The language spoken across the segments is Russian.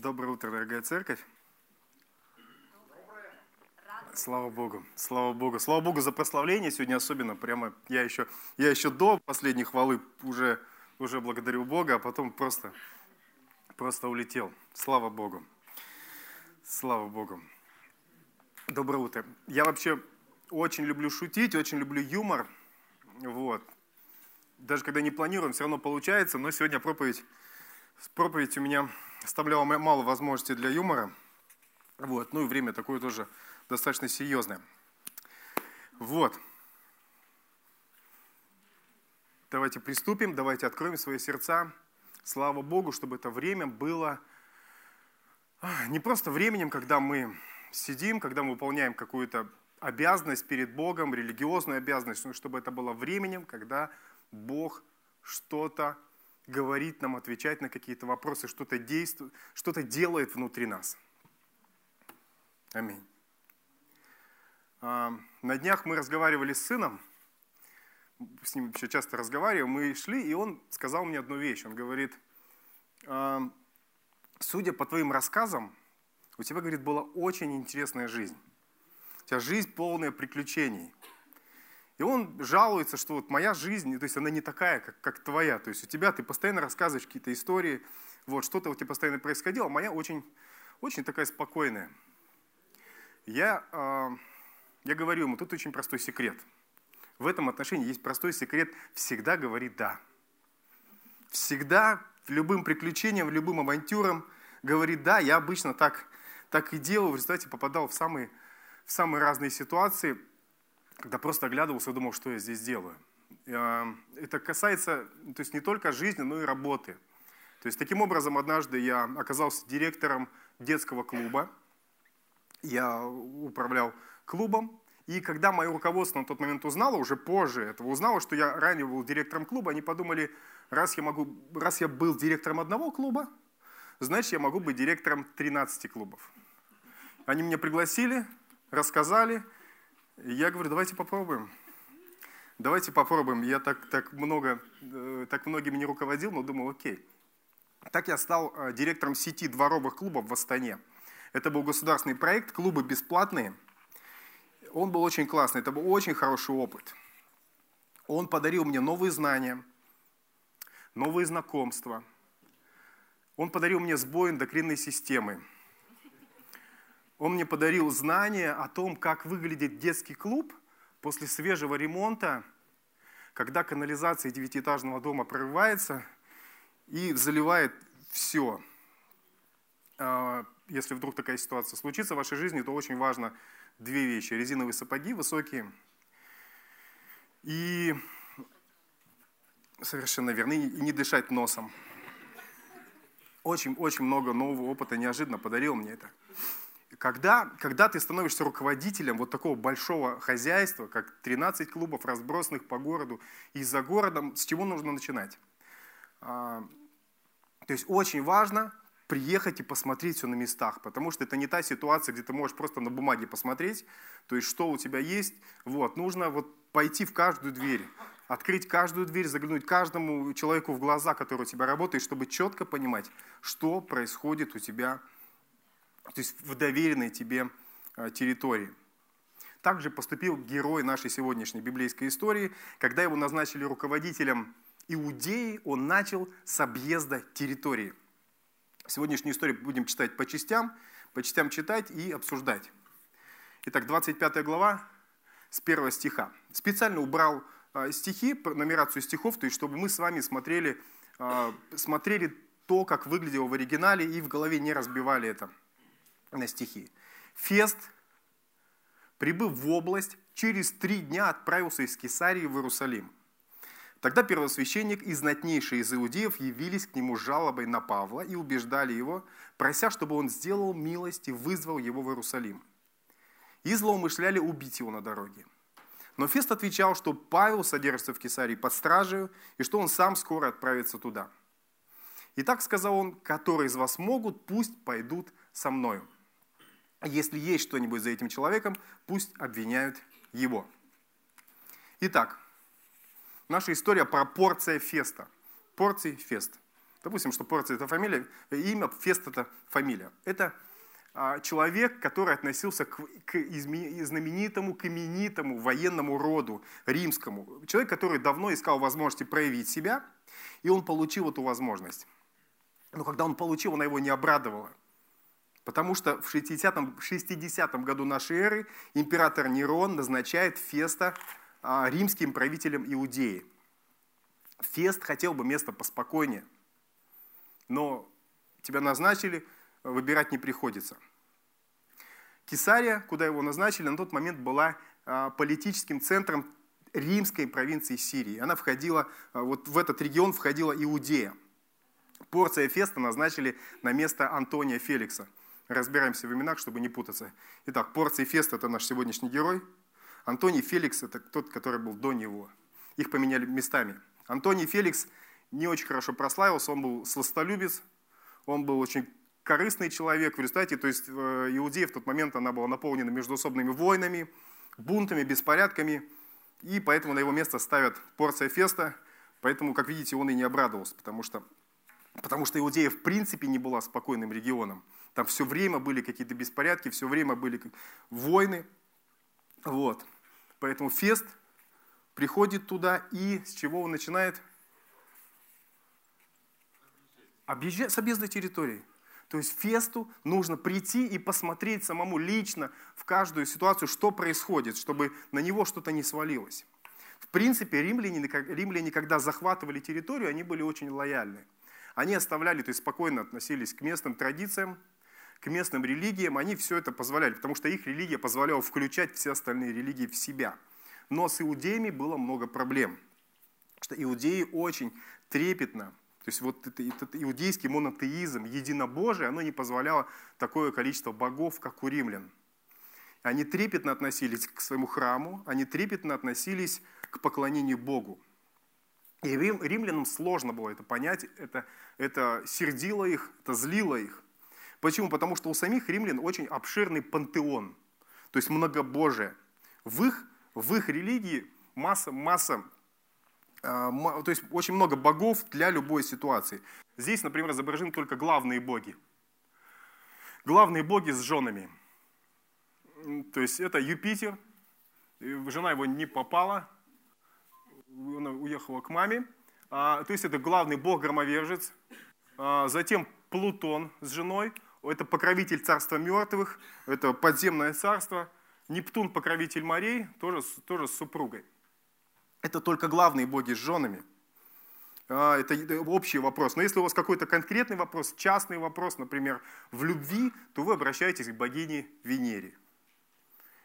Доброе утро, дорогая церковь. Слава Богу, слава Богу. Слава Богу за прославление сегодня особенно. Прямо я еще, я еще до последней хвалы уже, уже благодарю Бога, а потом просто, просто улетел. Слава Богу. Слава Богу. Доброе утро. Я вообще очень люблю шутить, очень люблю юмор. Вот. Даже когда не планируем, все равно получается. Но сегодня проповедь, проповедь у меня оставляла мало возможностей для юмора. Вот. Ну и время такое тоже достаточно серьезное. Вот. Давайте приступим, давайте откроем свои сердца. Слава Богу, чтобы это время было не просто временем, когда мы сидим, когда мы выполняем какую-то обязанность перед Богом, религиозную обязанность, но чтобы это было временем, когда Бог что-то говорит нам, отвечает на какие-то вопросы, что-то действует, что-то делает внутри нас. Аминь. А, на днях мы разговаривали с сыном, с ним вообще часто разговариваем, мы шли, и он сказал мне одну вещь. Он говорит, «А, судя по твоим рассказам, у тебя, говорит, была очень интересная жизнь. У тебя жизнь полная приключений. И он жалуется, что вот моя жизнь, то есть она не такая, как, как твоя. То есть у тебя ты постоянно рассказываешь какие-то истории, вот что-то у тебя постоянно происходило, а моя очень, очень такая спокойная. Я, э, я говорю ему, тут очень простой секрет. В этом отношении есть простой секрет всегда говорить «да». Всегда любым приключениям, любым авантюрам говорит «да». Я обычно так, так и делаю, в результате попадал в самые, в самые разные ситуации – когда просто оглядывался и думал, что я здесь делаю. Это касается то есть не только жизни, но и работы. То есть таким образом однажды я оказался директором детского клуба. Я управлял клубом. И когда мое руководство на тот момент узнало, уже позже этого узнало, что я ранее был директором клуба, они подумали, раз я, могу, раз я был директором одного клуба, значит, я могу быть директором 13 клубов. Они меня пригласили, рассказали, я говорю, давайте попробуем. Давайте попробуем. Я так, так, много, э, так многими не руководил, но думал, окей. Так я стал э, директором сети дворовых клубов в Астане. Это был государственный проект, клубы бесплатные. Он был очень классный, это был очень хороший опыт. Он подарил мне новые знания, новые знакомства. Он подарил мне сбой эндокринной системы. Он мне подарил знания о том, как выглядит детский клуб после свежего ремонта, когда канализация девятиэтажного дома прорывается и заливает все. А, если вдруг такая ситуация случится в вашей жизни, то очень важно две вещи. Резиновые сапоги высокие и совершенно верно, и не дышать носом. Очень-очень много нового опыта неожиданно подарил мне это когда, когда ты становишься руководителем вот такого большого хозяйства, как 13 клубов, разбросанных по городу и за городом, с чего нужно начинать? А, то есть очень важно приехать и посмотреть все на местах, потому что это не та ситуация, где ты можешь просто на бумаге посмотреть, то есть что у тебя есть. Вот, нужно вот пойти в каждую дверь, открыть каждую дверь, заглянуть каждому человеку в глаза, который у тебя работает, чтобы четко понимать, что происходит у тебя то есть в доверенной тебе а, территории. Также поступил герой нашей сегодняшней библейской истории. Когда его назначили руководителем Иудеи, он начал с объезда территории. Сегодняшнюю историю будем читать по частям, по частям читать и обсуждать. Итак, 25 глава с 1 стиха. Специально убрал а, стихи, нумерацию стихов, то есть чтобы мы с вами смотрели, а, смотрели то, как выглядело в оригинале, и в голове не разбивали это стихи. Фест, прибыв в область, через три дня отправился из Кесарии в Иерусалим. Тогда первосвященник и знатнейшие из иудеев явились к нему с жалобой на Павла и убеждали его, прося, чтобы он сделал милость и вызвал его в Иерусалим. И злоумышляли убить его на дороге. Но Фест отвечал, что Павел содержится в Кесарии под стражей, и что он сам скоро отправится туда. И так сказал он, которые из вас могут, пусть пойдут со мною. Если есть что-нибудь за этим человеком, пусть обвиняют его. Итак, наша история про порция феста. Порции фест. Допустим, что Порция – это фамилия, имя, Фест – это фамилия. Это а, человек, который относился к, к знаменитому, к именитому военному роду римскому. Человек, который давно искал возможности проявить себя, и он получил эту возможность. Но когда он получил, она его не обрадовала. Потому что в 60, 60 году нашей эры император Нерон назначает Феста а, римским правителем Иудеи. Фест хотел бы место поспокойнее, но тебя назначили, выбирать не приходится. Кесария, куда его назначили, на тот момент была а, политическим центром римской провинции Сирии. Она входила, а, вот в этот регион входила Иудея. Порция Феста назначили на место Антония Феликса. Разбираемся в именах, чтобы не путаться. Итак, Порция Феста – это наш сегодняшний герой. Антоний Феликс – это тот, который был до него. Их поменяли местами. Антоний Феликс не очень хорошо прославился, он был сластолюбец, он был очень корыстный человек в результате, то есть э, Иудея в тот момент она была наполнена междуусобными войнами, бунтами, беспорядками, и поэтому на его место ставят порция феста, поэтому, как видите, он и не обрадовался, потому что, потому что Иудея в принципе не была спокойным регионом. Там все время были какие-то беспорядки, все время были войны. Вот. Поэтому фест приходит туда и с чего он начинает? Объезжать с объезда территории. То есть фесту нужно прийти и посмотреть самому лично в каждую ситуацию, что происходит, чтобы на него что-то не свалилось. В принципе, римляне, римляне, когда захватывали территорию, они были очень лояльны. Они оставляли, то есть спокойно относились к местным традициям, к местным религиям, они все это позволяли, потому что их религия позволяла включать все остальные религии в себя. Но с иудеями было много проблем, что иудеи очень трепетно то есть вот это, этот иудейский монотеизм, единобожие, оно не позволяло такое количество богов, как у римлян. Они трепетно относились к своему храму, они трепетно относились к поклонению Богу. И рим, римлянам сложно было это понять, это, это сердило их, это злило их. Почему? Потому что у самих римлян очень обширный пантеон, то есть многобожие. В их, в их религии масса, масса а, то есть очень много богов для любой ситуации. Здесь, например, изображены только главные боги. Главные боги с женами. То есть это Юпитер, жена его не попала, она уехала к маме. А, то есть это главный бог-громовержец. А, затем Плутон с женой, это покровитель царства мертвых, это подземное царство. Нептун, покровитель морей, тоже, тоже с супругой. Это только главные боги с женами. А, это общий вопрос. Но если у вас какой-то конкретный вопрос, частный вопрос, например, в любви, то вы обращаетесь к богине Венере.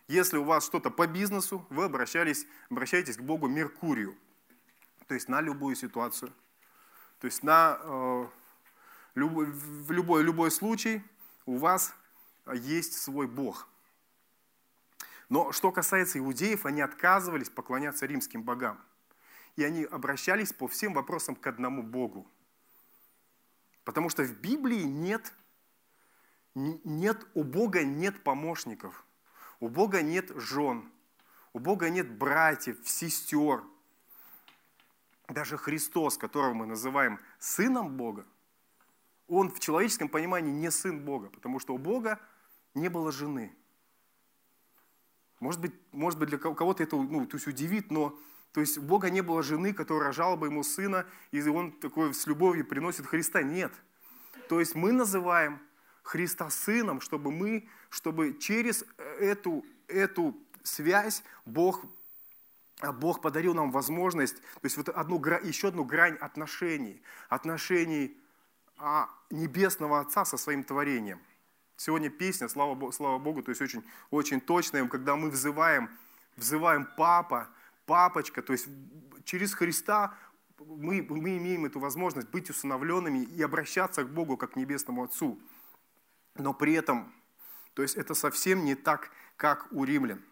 Если у вас что-то по бизнесу, вы обращались, обращаетесь к богу Меркурию. То есть на любую ситуацию. То есть на э, в любой, любой случай у вас есть свой бог – но что касается иудеев, они отказывались поклоняться римским богам. И они обращались по всем вопросам к одному Богу. Потому что в Библии нет, нет, у Бога нет помощников, у Бога нет жен, у Бога нет братьев, сестер. Даже Христос, которого мы называем сыном Бога, он в человеческом понимании не сын Бога, потому что у Бога не было жены – может быть, может быть для кого-то это ну, то есть удивит, но то есть у Бога не было жены, которая рожала бы ему сына, и он такой с любовью приносит Христа. Нет. То есть мы называем Христа сыном, чтобы мы, чтобы через эту, эту связь Бог, Бог подарил нам возможность, то есть вот одну, еще одну грань отношений, отношений Небесного Отца со своим творением – Сегодня песня, слава Богу, слава Богу то есть очень, очень точная, когда мы взываем, взываем «папа», «папочка», то есть через Христа мы, мы имеем эту возможность быть усыновленными и обращаться к Богу как к Небесному Отцу. Но при этом, то есть это совсем не так, как у римлян.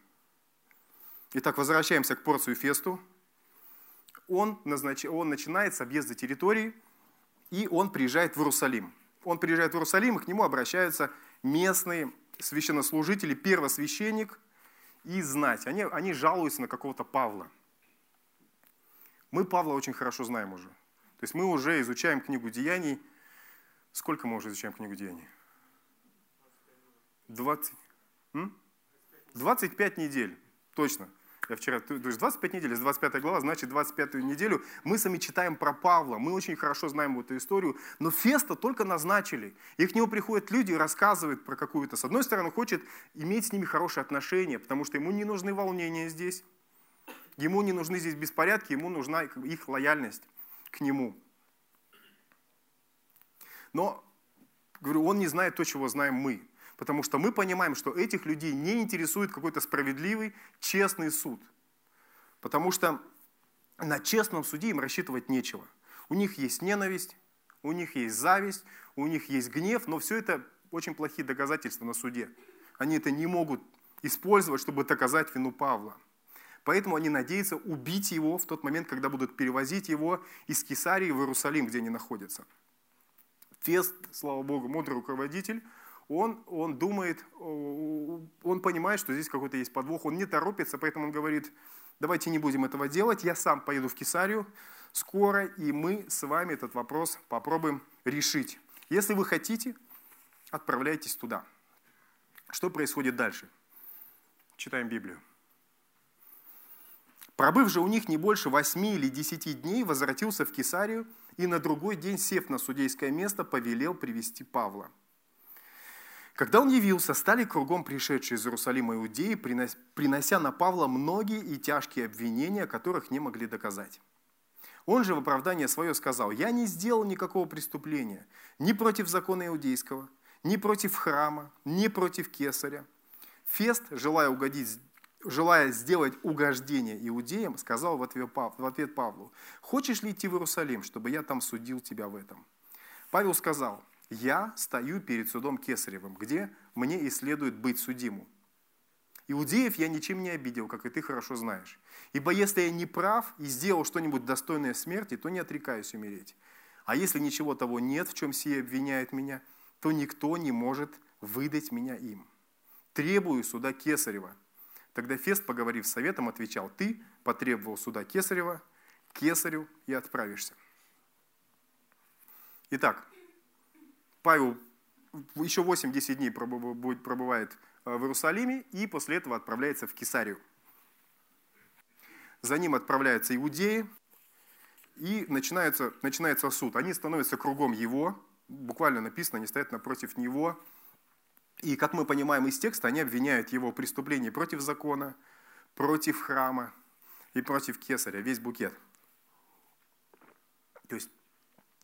Итак, возвращаемся к порцию Фесту. Он, назнач... он начинает с объезда территории, и он приезжает в Иерусалим. Он приезжает в Иерусалим, и к нему обращаются местные священнослужители, первосвященник и знать. Они, они жалуются на какого-то Павла. Мы Павла очень хорошо знаем уже. То есть мы уже изучаем книгу Деяний. Сколько мы уже изучаем книгу Деяний? 20. 25 недель, точно. Я вчера, то есть 25 недель, 25 глава, значит 25 неделю мы сами читаем про Павла, мы очень хорошо знаем эту историю, но Феста только назначили, и к нему приходят люди и рассказывают про какую-то, с одной стороны, хочет иметь с ними хорошие отношения, потому что ему не нужны волнения здесь, ему не нужны здесь беспорядки, ему нужна их лояльность к нему. Но, говорю, он не знает то, чего знаем мы. Потому что мы понимаем, что этих людей не интересует какой-то справедливый, честный суд. Потому что на честном суде им рассчитывать нечего. У них есть ненависть, у них есть зависть, у них есть гнев, но все это очень плохие доказательства на суде. Они это не могут использовать, чтобы доказать вину Павла. Поэтому они надеются убить его в тот момент, когда будут перевозить его из Кесарии в Иерусалим, где они находятся. Фест, слава Богу, мудрый руководитель, он, он думает, он понимает, что здесь какой-то есть подвох, он не торопится, поэтому он говорит, давайте не будем этого делать, я сам поеду в Кесарию скоро, и мы с вами этот вопрос попробуем решить. Если вы хотите, отправляйтесь туда. Что происходит дальше? Читаем Библию. Пробыв же у них не больше восьми или десяти дней, возвратился в Кесарию и на другой день, сев на судейское место, повелел привести Павла – когда он явился, стали кругом пришедшие из Иерусалима иудеи, принося на Павла многие и тяжкие обвинения, которых не могли доказать. Он же в оправдание свое сказал, «Я не сделал никакого преступления ни против закона иудейского, ни против храма, ни против кесаря». Фест, желая, угодить, желая сделать угождение иудеям, сказал в ответ, Павлу, «Хочешь ли идти в Иерусалим, чтобы я там судил тебя в этом?» Павел сказал, я стою перед судом Кесаревым, где мне и следует быть судимым. Иудеев я ничем не обидел, как и ты хорошо знаешь. Ибо если я не прав и сделал что-нибудь достойное смерти, то не отрекаюсь умереть. А если ничего того нет, в чем сие обвиняет меня, то никто не может выдать меня им. Требую суда Кесарева. Тогда Фест, поговорив с советом, отвечал, ты потребовал суда Кесарева, Кесарю и отправишься. Итак, Павел еще 8-10 дней пробывает э, в Иерусалиме и после этого отправляется в Кесарию. За ним отправляются иудеи, и начинается, начинается суд. Они становятся кругом его, буквально написано, они стоят напротив него. И, как мы понимаем из текста, они обвиняют его в преступлении против закона, против храма и против кесаря, весь букет. То есть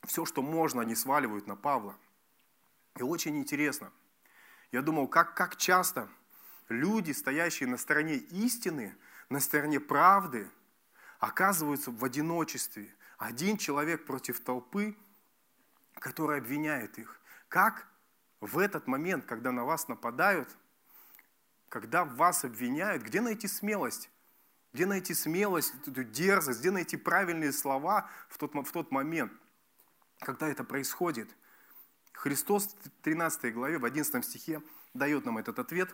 все, что можно, они сваливают на Павла – и очень интересно. Я думал, как, как часто люди, стоящие на стороне истины, на стороне правды, оказываются в одиночестве. Один человек против толпы, который обвиняет их. Как в этот момент, когда на вас нападают, когда вас обвиняют, где найти смелость? Где найти смелость, дерзость, где найти правильные слова в тот, в тот момент, когда это происходит? Христос в 13 главе, в 11 стихе дает нам этот ответ.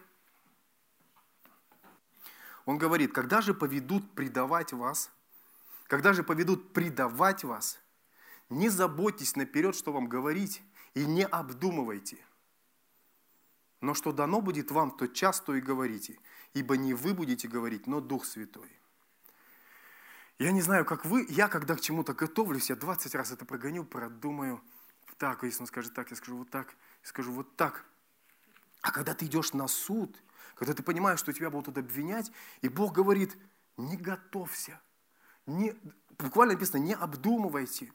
Он говорит, когда же поведут предавать вас, когда же поведут предавать вас, не заботьтесь наперед, что вам говорить, и не обдумывайте. Но что дано будет вам то и говорите, ибо не вы будете говорить, но Дух Святой. Я не знаю, как вы, я когда к чему-то готовлюсь, я 20 раз это прогоню, продумаю – так, если он скажет так, я скажу вот так, я скажу вот так. А когда ты идешь на суд, когда ты понимаешь, что тебя будут обвинять, и Бог говорит, не готовься, не, буквально написано, не обдумывайте.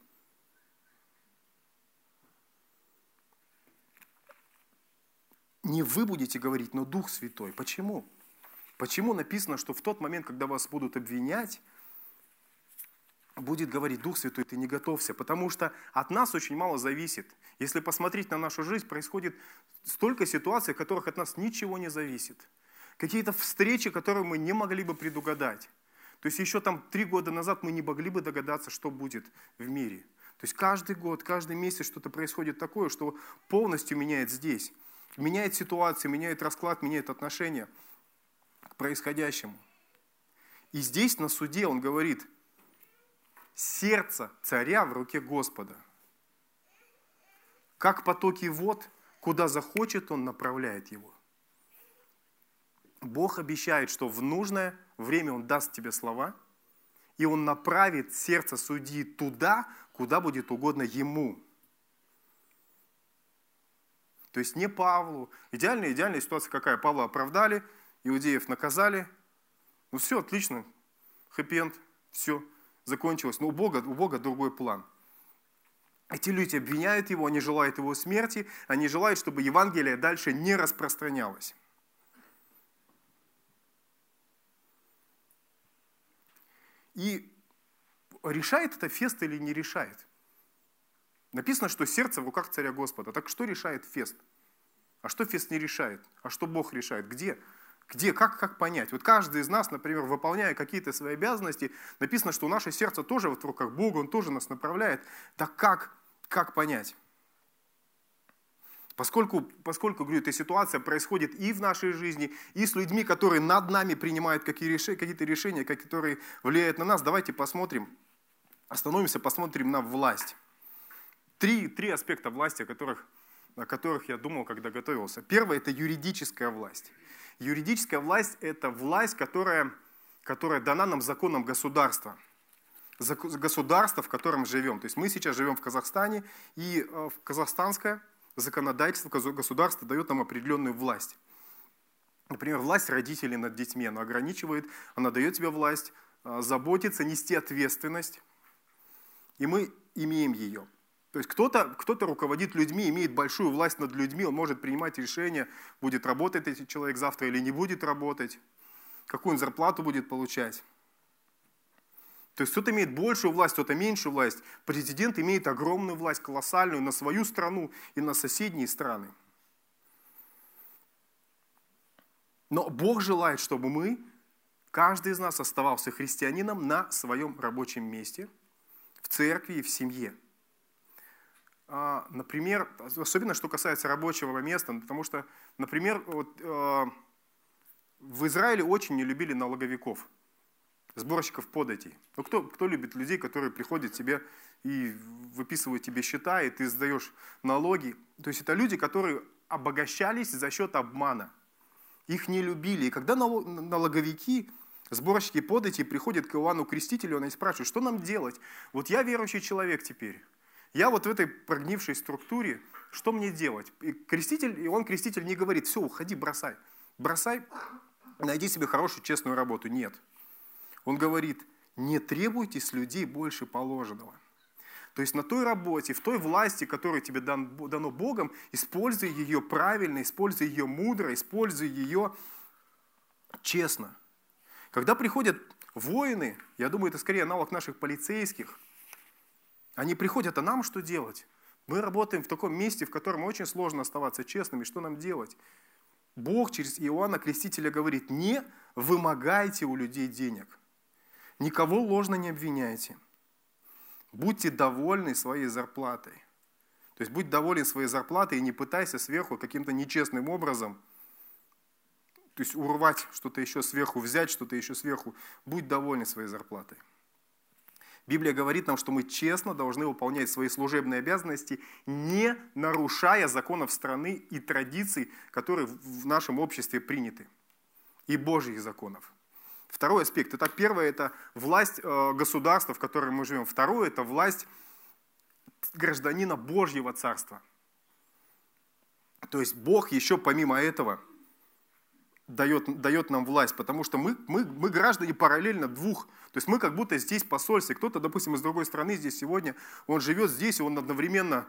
Не вы будете говорить, но Дух Святой. Почему? Почему написано, что в тот момент, когда вас будут обвинять, будет говорить, Дух Святой, ты не готовься, потому что от нас очень мало зависит. Если посмотреть на нашу жизнь, происходит столько ситуаций, в которых от нас ничего не зависит. Какие-то встречи, которые мы не могли бы предугадать. То есть еще там три года назад мы не могли бы догадаться, что будет в мире. То есть каждый год, каждый месяц что-то происходит такое, что полностью меняет здесь. Меняет ситуацию, меняет расклад, меняет отношение к происходящему. И здесь на суде он говорит – сердце царя в руке Господа. Как потоки вод, куда захочет, он направляет его. Бог обещает, что в нужное время Он даст тебе слова, и Он направит сердце судьи туда, куда будет угодно Ему. То есть не Павлу. Идеальная, идеальная ситуация какая? Павла оправдали, иудеев наказали. Ну все, отлично. Хэппи все, закончилось. Но у Бога, у Бога другой план. Эти люди обвиняют его, они желают его смерти, они желают, чтобы Евангелие дальше не распространялось. И решает это Фест или не решает? Написано, что сердце в руках царя Господа. Так что решает Фест? А что Фест не решает? А что Бог решает? Где? Где? Как, как понять? Вот каждый из нас, например, выполняя какие-то свои обязанности, написано, что наше сердце тоже вот в руках Бога, Он тоже нас направляет. Так как, как понять? Поскольку, поскольку, говорю, эта ситуация происходит и в нашей жизни, и с людьми, которые над нами принимают какие-то решения, которые влияют на нас, давайте посмотрим, остановимся, посмотрим на власть. Три, три аспекта власти, о которых, о которых я думал, когда готовился. Первое – это юридическая власть. Юридическая власть – это власть, которая, которая дана нам законом государства. Государство, в котором живем. То есть мы сейчас живем в Казахстане, и э, казахстанское законодательство государства дает нам определенную власть. Например, власть родителей над детьми, она ограничивает, она дает тебе власть а, заботиться, нести ответственность. И мы имеем ее. То есть кто-то кто руководит людьми, имеет большую власть над людьми, он может принимать решения, будет работать этот человек завтра или не будет работать, какую он зарплату будет получать. То есть кто-то имеет большую власть, кто-то меньшую власть. Президент имеет огромную власть, колоссальную на свою страну и на соседние страны. Но Бог желает, чтобы мы, каждый из нас оставался христианином на своем рабочем месте, в церкви и в семье. А, например, особенно что касается рабочего места, потому что, например, вот, э, в Израиле очень не любили налоговиков – сборщиков податей. Ну, кто, кто любит людей, которые приходят тебе и выписывают тебе счета, и ты сдаешь налоги? То есть это люди, которые обогащались за счет обмана. Их не любили. И когда налоговики, сборщики податей приходят к Иоанну Крестителю, он и спрашивает, что нам делать? Вот я верующий человек теперь. Я вот в этой прогнившей структуре, что мне делать? И креститель, и он, креститель, не говорит, все, уходи, бросай. Бросай, найди себе хорошую, честную работу. Нет. Он говорит, не требуйте с людей больше положенного. То есть на той работе, в той власти, которая тебе дано Богом, используй ее правильно, используй ее мудро, используй ее честно. Когда приходят воины, я думаю, это скорее аналог наших полицейских, они приходят, а нам что делать? Мы работаем в таком месте, в котором очень сложно оставаться честными. Что нам делать? Бог через Иоанна Крестителя говорит, не вымогайте у людей денег. Никого ложно не обвиняйте. Будьте довольны своей зарплатой. То есть будь доволен своей зарплатой и не пытайся сверху каким-то нечестным образом, то есть урвать что-то еще сверху, взять что-то еще сверху. Будь доволен своей зарплатой. Библия говорит нам, что мы честно должны выполнять свои служебные обязанности, не нарушая законов страны и традиций, которые в нашем обществе приняты, и Божьих законов. Второй аспект. Итак, первое – это власть э, государства, в котором мы живем. Второе – это власть гражданина Божьего Царства. То есть Бог еще помимо этого дает, дает нам власть, потому что мы, мы, мы граждане параллельно двух. То есть мы как будто здесь посольстве. Кто-то, допустим, из другой страны здесь сегодня, он живет здесь, и он одновременно,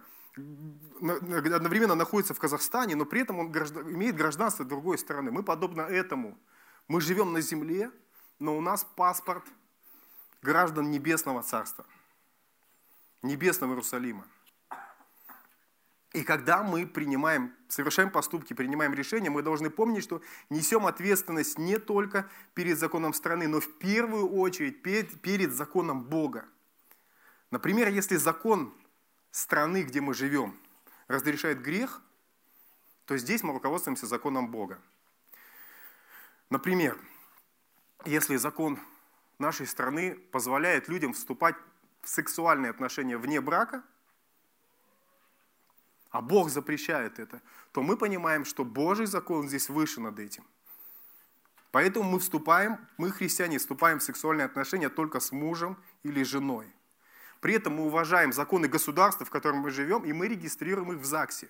одновременно находится в Казахстане, но при этом он граждан, имеет гражданство другой страны. Мы подобно этому. Мы живем на земле, но у нас паспорт граждан Небесного Царства, Небесного Иерусалима. И когда мы принимаем, совершаем поступки, принимаем решения, мы должны помнить, что несем ответственность не только перед законом страны, но в первую очередь перед, перед законом Бога. Например, если закон страны, где мы живем, разрешает грех, то здесь мы руководствуемся законом Бога. Например, если закон нашей страны позволяет людям вступать в сексуальные отношения вне брака, а Бог запрещает это, то мы понимаем, что Божий закон здесь выше над этим. Поэтому мы вступаем, мы, христиане, вступаем в сексуальные отношения только с мужем или женой. При этом мы уважаем законы государства, в котором мы живем, и мы регистрируем их в ЗАГСе.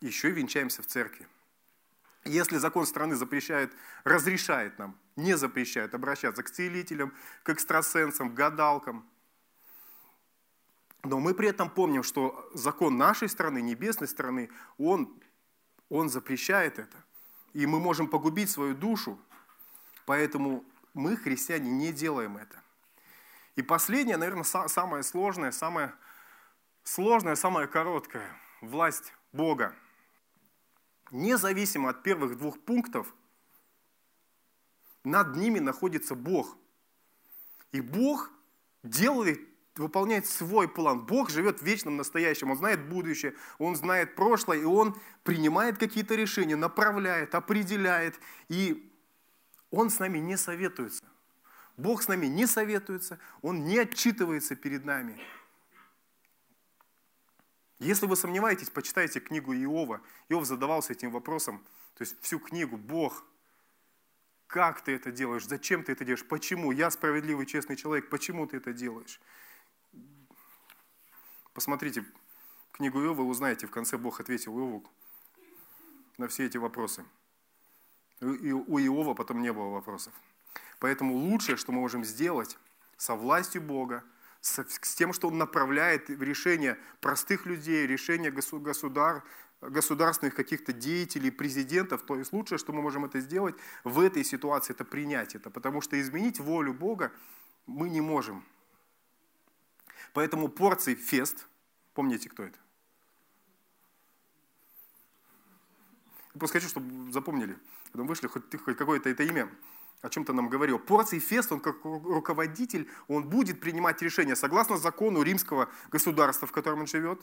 Еще и венчаемся в церкви. Если закон страны запрещает, разрешает нам, не запрещает обращаться к целителям, к экстрасенсам, к гадалкам, но мы при этом помним, что закон нашей страны, небесной страны, он, он запрещает это. И мы можем погубить свою душу. Поэтому мы, христиане, не делаем это. И последнее, наверное, самое сложное, самое сложное, самое короткое – власть Бога – независимо от первых двух пунктов, над ними находится Бог. И Бог делает, выполняет свой план. Бог живет в вечном настоящем. Он знает будущее, Он знает прошлое, и Он принимает какие-то решения, направляет, определяет. И Он с нами не советуется. Бог с нами не советуется, Он не отчитывается перед нами. Если вы сомневаетесь, почитайте книгу Иова. Иов задавался этим вопросом, то есть всю книгу, Бог, как ты это делаешь, зачем ты это делаешь, почему, я справедливый, честный человек, почему ты это делаешь. Посмотрите книгу Иова, узнаете, в конце Бог ответил Иову на все эти вопросы. И у Иова потом не было вопросов. Поэтому лучшее, что мы можем сделать со властью Бога, с, с тем, что он направляет в решение простых людей, решение государ, государственных каких-то деятелей, президентов, то есть лучшее, что мы можем это сделать в этой ситуации, это принять это, потому что изменить волю Бога мы не можем. Поэтому порций фест, помните, кто это? Я просто хочу, чтобы запомнили, потом вышли хоть, хоть какое-то это имя о чем-то нам говорил. Порций Фест, он как руководитель, он будет принимать решения согласно закону римского государства, в котором он живет.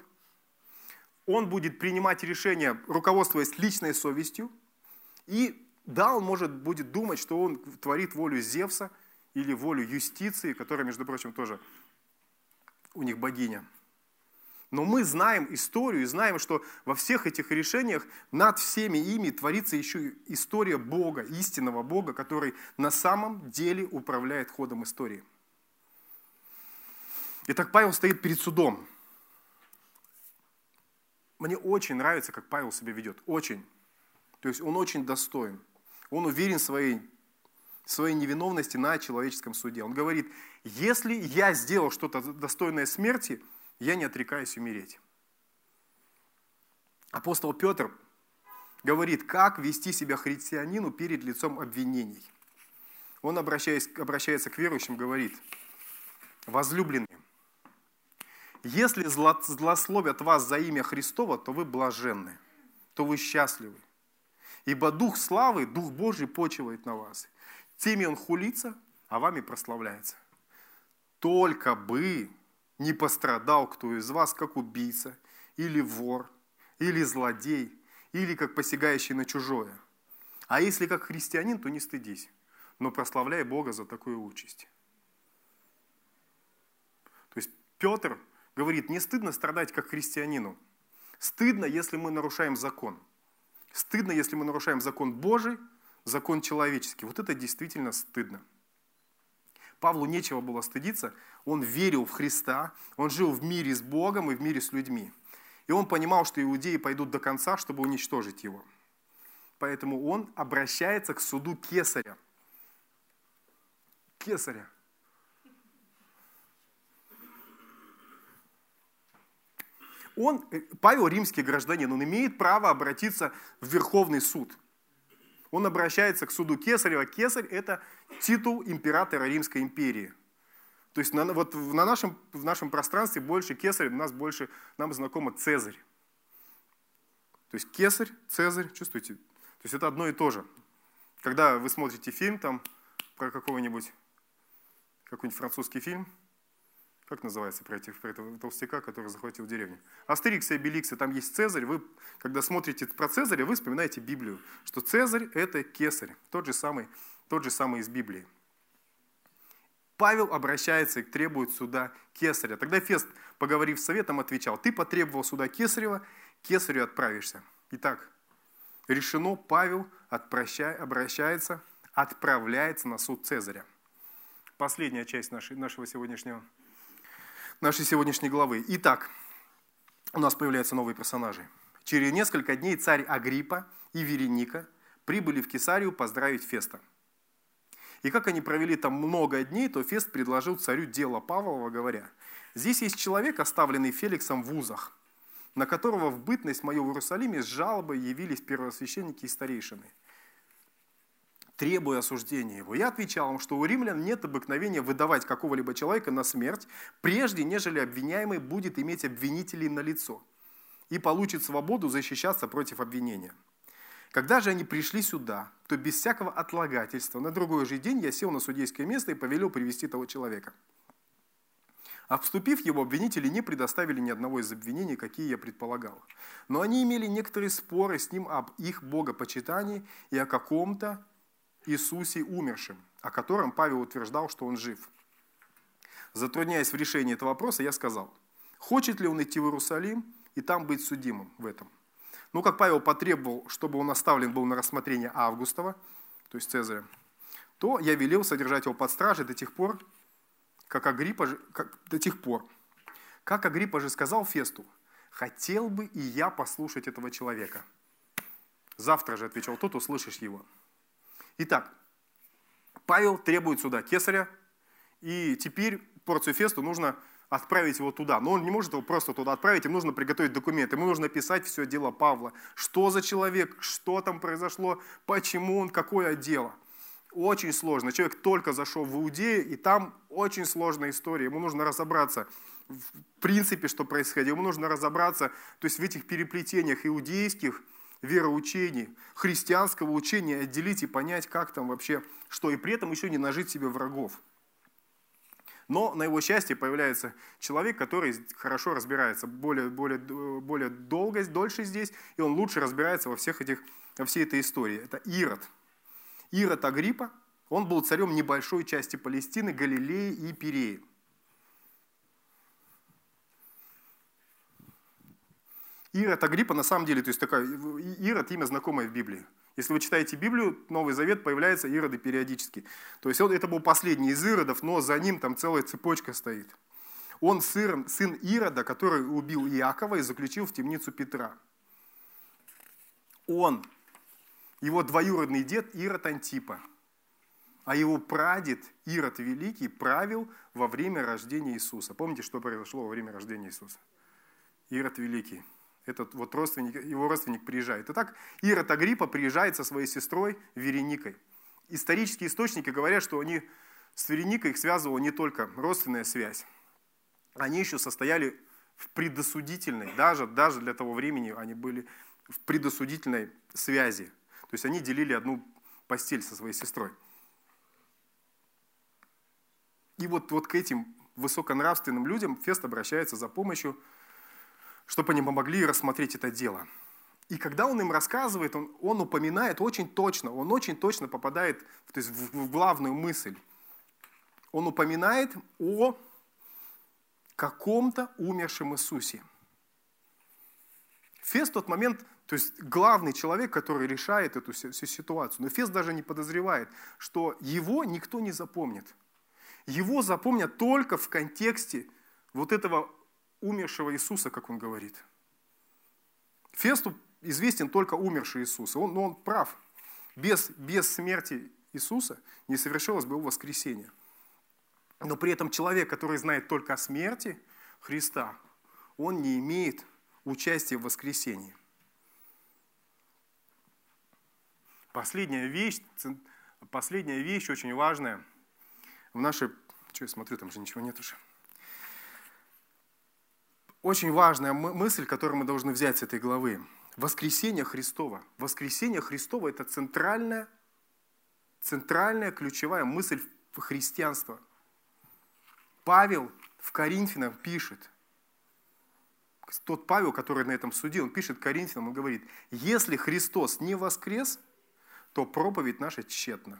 Он будет принимать решения, руководствуясь личной совестью. И да, он может будет думать, что он творит волю Зевса или волю юстиции, которая, между прочим, тоже у них богиня. Но мы знаем историю и знаем, что во всех этих решениях над всеми ими творится еще история Бога, истинного Бога, который на самом деле управляет ходом истории. Итак, Павел стоит перед судом. Мне очень нравится, как Павел себя ведет. Очень. То есть он очень достоин. Он уверен в своей, своей невиновности на человеческом суде. Он говорит, если я сделал что-то достойное смерти – я не отрекаюсь умереть. Апостол Петр говорит, как вести себя христианину перед лицом обвинений. Он, обращаясь, обращается к верующим, говорит, возлюбленные, если злословят вас за имя Христова, то вы блаженны, то вы счастливы. Ибо Дух славы, Дух Божий почивает на вас. Теми Он хулится, а вами прославляется. Только бы не пострадал кто из вас, как убийца, или вор, или злодей, или как посягающий на чужое. А если как христианин, то не стыдись, но прославляй Бога за такую участь. То есть Петр говорит, не стыдно страдать как христианину. Стыдно, если мы нарушаем закон. Стыдно, если мы нарушаем закон Божий, закон человеческий. Вот это действительно стыдно. Павлу нечего было стыдиться, он верил в Христа, он жил в мире с Богом и в мире с людьми. И он понимал, что иудеи пойдут до конца, чтобы уничтожить его. Поэтому он обращается к суду Кесаря. Кесаря. Он, э, Павел римский гражданин, он имеет право обратиться в Верховный суд – он обращается к суду Кесарева. Кесарь – это титул императора Римской империи. То есть на, вот на нашем, в нашем пространстве больше Кесарь, у нас больше, нам знакомо Цезарь. То есть Кесарь, Цезарь, чувствуете? То есть это одно и то же. Когда вы смотрите фильм там про какого-нибудь, какой-нибудь французский фильм – как называется про, этого толстяка, который захватил деревню? Астерикс и Обеликс, там есть Цезарь. Вы, когда смотрите про Цезаря, вы вспоминаете Библию, что Цезарь – это кесарь, тот же самый, тот же самый из Библии. Павел обращается и требует суда кесаря. Тогда Фест, поговорив с советом, отвечал, ты потребовал суда кесарева, кесарю отправишься. Итак, решено, Павел обращается, отправляется на суд Цезаря. Последняя часть нашей, нашего сегодняшнего, нашей сегодняшней главы. Итак, у нас появляются новые персонажи. Через несколько дней царь Агриппа и Вереника прибыли в Кесарию поздравить Феста. И как они провели там много дней, то Фест предложил царю дело Павлова, говоря, «Здесь есть человек, оставленный Феликсом в узах, на которого в бытность мою в Иерусалиме с жалобой явились первосвященники и старейшины, требуя осуждения его. Я отвечал им, что у римлян нет обыкновения выдавать какого-либо человека на смерть, прежде нежели обвиняемый будет иметь обвинителей на лицо и получит свободу защищаться против обвинения. Когда же они пришли сюда, то без всякого отлагательства на другой же день я сел на судейское место и повелел привести того человека – Обступив его, обвинители не предоставили ни одного из обвинений, какие я предполагал. Но они имели некоторые споры с ним об их богопочитании и о каком-то Иисусе умершем, о котором Павел утверждал, что он жив. Затрудняясь в решении этого вопроса, я сказал, хочет ли он идти в Иерусалим и там быть судимым в этом. Ну, как Павел потребовал, чтобы он оставлен был на рассмотрение Августова, то есть Цезаря, то я велел содержать его под стражей до тех пор, как Агриппа как, до тех пор. Как Агриппа же сказал Фесту, хотел бы и я послушать этого человека. Завтра же, отвечал тот, услышишь его. Итак, Павел требует суда кесаря, и теперь порцию Фесту нужно отправить его туда. Но он не может его просто туда отправить, им нужно приготовить документы, ему нужно писать все дело Павла. Что за человек, что там произошло, почему он, какое дело – очень сложно. Человек только зашел в Иудею, и там очень сложная история. Ему нужно разобраться в принципе, что происходило. Ему нужно разобраться то есть в этих переплетениях иудейских вероучений, христианского учения, отделить и понять, как там вообще, что, и при этом еще не нажить себе врагов. Но на его счастье появляется человек, который хорошо разбирается, более, более, более долго, дольше здесь, и он лучше разбирается во, всех этих, во всей этой истории. Это Ирод – Ирод Агриппа, он был царем небольшой части Палестины, Галилеи и Пиреи. Ирод Агриппа на самом деле, то есть такая, Ирод имя знакомое в Библии. Если вы читаете Библию, Новый Завет появляется Ироды периодически. То есть это был последний из Иродов, но за ним там целая цепочка стоит. Он сын, сын Ирода, который убил Иакова и заключил в темницу Петра. Он его двоюродный дед Ирод Антипа, а его прадед Ирод Великий правил во время рождения Иисуса. Помните, что произошло во время рождения Иисуса? Ирод Великий. Этот вот родственник, его родственник приезжает. Итак, Ирод Агриппа приезжает со своей сестрой Вереникой. Исторические источники говорят, что они с Вереникой их связывала не только родственная связь. Они еще состояли в предосудительной, даже, даже для того времени они были в предосудительной связи. То есть они делили одну постель со своей сестрой. И вот, вот к этим высоконравственным людям Фест обращается за помощью, чтобы они помогли рассмотреть это дело. И когда он им рассказывает, он, он упоминает очень точно, он очень точно попадает то есть в, в главную мысль. Он упоминает о каком-то умершем Иисусе. Фест в тот момент то есть главный человек, который решает эту всю ситуацию. Но Фес даже не подозревает, что его никто не запомнит. Его запомнят только в контексте вот этого умершего Иисуса, как он говорит. Фесту известен только умерший Иисус. Он, но он прав. Без, без смерти Иисуса не совершилось бы его воскресение. Но при этом человек, который знает только о смерти Христа, он не имеет участия в воскресении. Последняя вещь, последняя вещь очень важная в нашей... Что я смотрю, там же ничего нет уже. Очень важная мысль, которую мы должны взять с этой главы. Воскресение Христова. Воскресение Христова – это центральная, центральная ключевая мысль христианства. Павел в Коринфянам пишет, тот Павел, который на этом суде, он пишет Коринфянам, он говорит, если Христос не воскрес – то проповедь наша тщетна.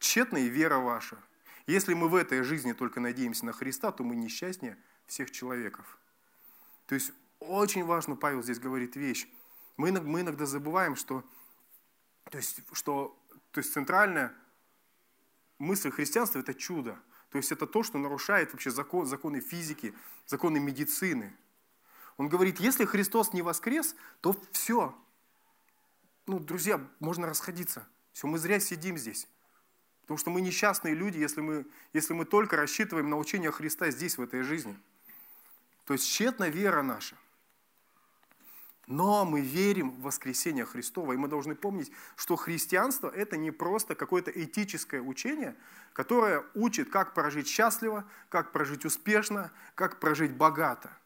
Тщетна и вера ваша. Если мы в этой жизни только надеемся на Христа, то мы несчастнее всех человеков. То есть очень важно, Павел здесь говорит вещь. Мы, мы иногда забываем, что, то есть, что то есть центральная мысль христианства – это чудо. То есть это то, что нарушает вообще закон, законы физики, законы медицины. Он говорит, если Христос не воскрес, то все. Ну, друзья, можно расходиться. Все, мы зря сидим здесь. Потому что мы несчастные люди, если мы, если мы только рассчитываем на учение Христа здесь, в этой жизни. То есть тщетна вера наша. Но мы верим в воскресение Христова, и мы должны помнить, что христианство – это не просто какое-то этическое учение, которое учит, как прожить счастливо, как прожить успешно, как прожить богато.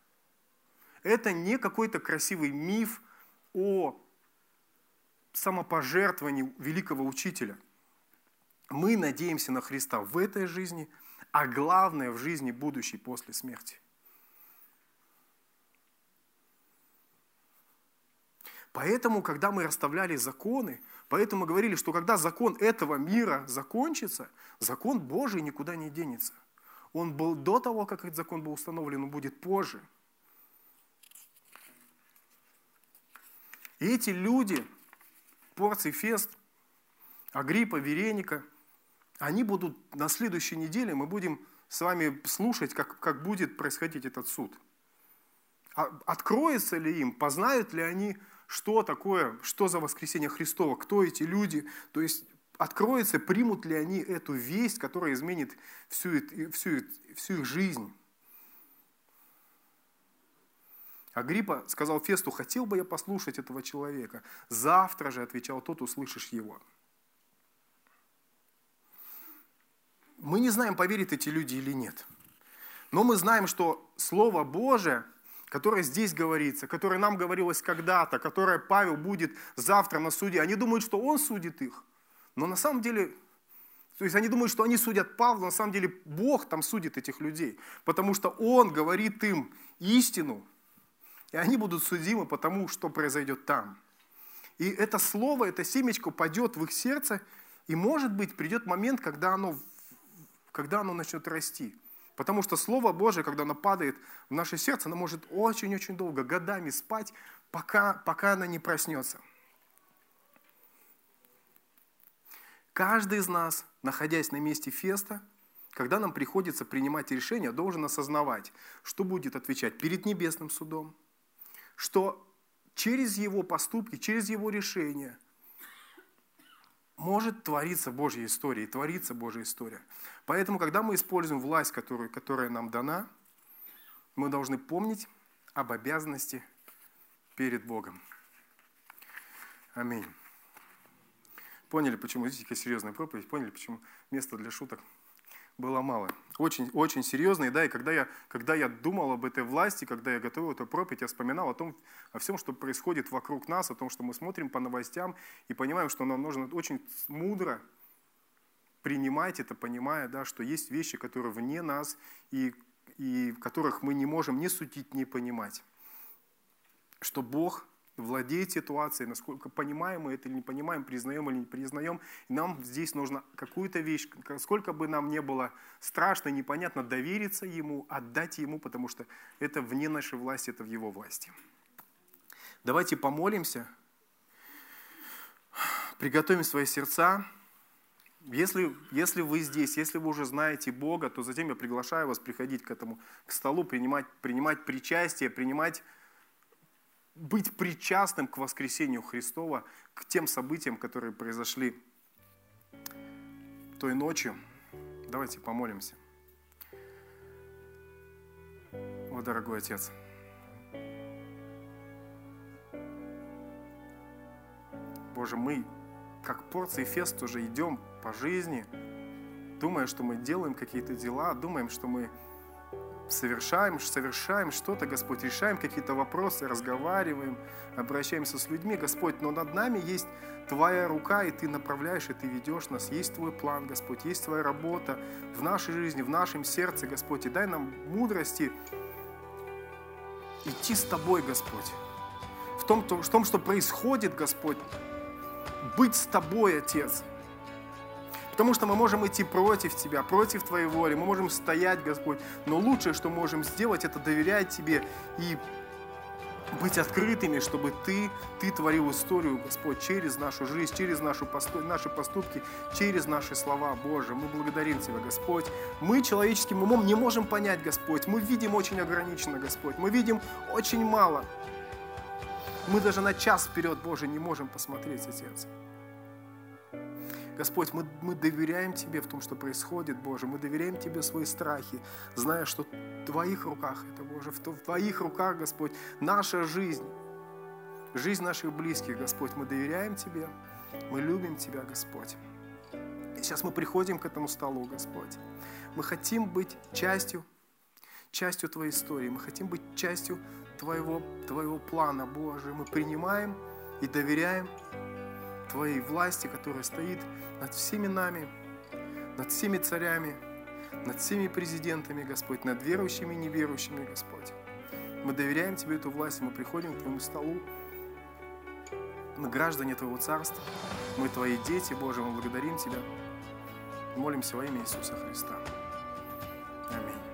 Это не какой-то красивый миф о самопожертвовании великого учителя. Мы надеемся на Христа в этой жизни, а главное в жизни будущей после смерти – Поэтому, когда мы расставляли законы, поэтому говорили, что когда закон этого мира закончится, закон Божий никуда не денется. Он был до того, как этот закон был установлен, он будет позже. И эти люди, порции фест, Агриппа, Вереника, они будут на следующей неделе, мы будем с вами слушать, как, как будет происходить этот суд. А откроется ли им, познают ли они что такое, что за воскресение Христова, кто эти люди, то есть откроется, примут ли они эту весть, которая изменит всю, всю, всю их жизнь. Агриппа сказал Фесту, хотел бы я послушать этого человека. Завтра же, отвечал тот, услышишь его. Мы не знаем, поверят эти люди или нет. Но мы знаем, что Слово Божие – которое здесь говорится, которое нам говорилось когда-то, которое Павел будет завтра на суде, они думают, что он судит их. Но на самом деле, то есть они думают, что они судят Павла, на самом деле Бог там судит этих людей, потому что Он говорит им истину, и они будут судимы потому, что произойдет там. И это слово, это семечко падет в их сердце, и может быть придет момент, когда оно, когда оно начнет расти. Потому что Слово Божие, когда оно падает в наше сердце, оно может очень-очень долго, годами спать, пока, пока оно не проснется. Каждый из нас, находясь на месте феста, когда нам приходится принимать решение, должен осознавать, что будет отвечать перед небесным судом, что через его поступки, через его решения – может твориться Божья история, и творится Божья история. Поэтому, когда мы используем власть, которую, которая нам дана, мы должны помнить об обязанности перед Богом. Аминь. Поняли, почему? Видите, какая серьезная проповедь? Поняли, почему места для шуток было мало. Очень, очень серьезно. да, и когда я, когда я думал об этой власти, когда я готовил эту проповедь, я вспоминал о том, о всем, что происходит вокруг нас, о том, что мы смотрим по новостям и понимаем, что нам нужно очень мудро принимать это, понимая, да, что есть вещи, которые вне нас и, и которых мы не можем ни судить, ни понимать. Что Бог владеть ситуацией, насколько понимаем мы это или не понимаем, признаем или не признаем. И нам здесь нужно какую-то вещь, сколько бы нам не было страшно, непонятно, довериться Ему, отдать Ему, потому что это вне нашей власти, это в Его власти. Давайте помолимся, приготовим свои сердца. Если, если вы здесь, если вы уже знаете Бога, то затем я приглашаю вас приходить к этому, к столу, принимать, принимать причастие, принимать быть причастным к воскресению Христова, к тем событиям, которые произошли той ночью. Давайте помолимся. О, дорогой Отец, Боже, мы, как порции фест, уже идем по жизни, думая, что мы делаем какие-то дела, думаем, что мы совершаем, совершаем что-то, Господь, решаем какие-то вопросы, разговариваем, обращаемся с людьми, Господь, но над нами есть Твоя рука, и Ты направляешь, и Ты ведешь нас. Есть Твой план, Господь, есть Твоя работа в нашей жизни, в нашем сердце, Господь, и дай нам мудрости идти с Тобой, Господь. В том, в том, что происходит, Господь, быть с Тобой, Отец. Потому что мы можем идти против Тебя, против Твоей воли, мы можем стоять, Господь. Но лучшее, что можем сделать, это доверять Тебе и быть открытыми, чтобы Ты, Ты творил историю, Господь, через нашу жизнь, через нашу, наши поступки, через наши слова, Боже. Мы благодарим Тебя, Господь. Мы человеческим умом не можем понять, Господь. Мы видим очень ограниченно, Господь. Мы видим очень мало. Мы даже на час вперед, Боже, не можем посмотреть, Отец. Господь, мы, мы доверяем Тебе в том, что происходит, Боже. Мы доверяем Тебе свои страхи, зная, что в Твоих руках это, Боже, в Твоих руках, Господь, наша жизнь, жизнь наших близких, Господь. Мы доверяем Тебе, мы любим Тебя, Господь. И сейчас мы приходим к этому столу, Господь. Мы хотим быть частью, частью Твоей истории. Мы хотим быть частью Твоего, Твоего плана, Боже. Мы принимаем и доверяем Твоей власти, которая стоит над всеми нами, над всеми царями, над всеми президентами, Господь, над верующими и неверующими, Господь. Мы доверяем Тебе эту власть, мы приходим к Твоему столу. Мы граждане Твоего Царства, мы Твои дети, Боже, мы благодарим Тебя. Молимся во имя Иисуса Христа. Аминь.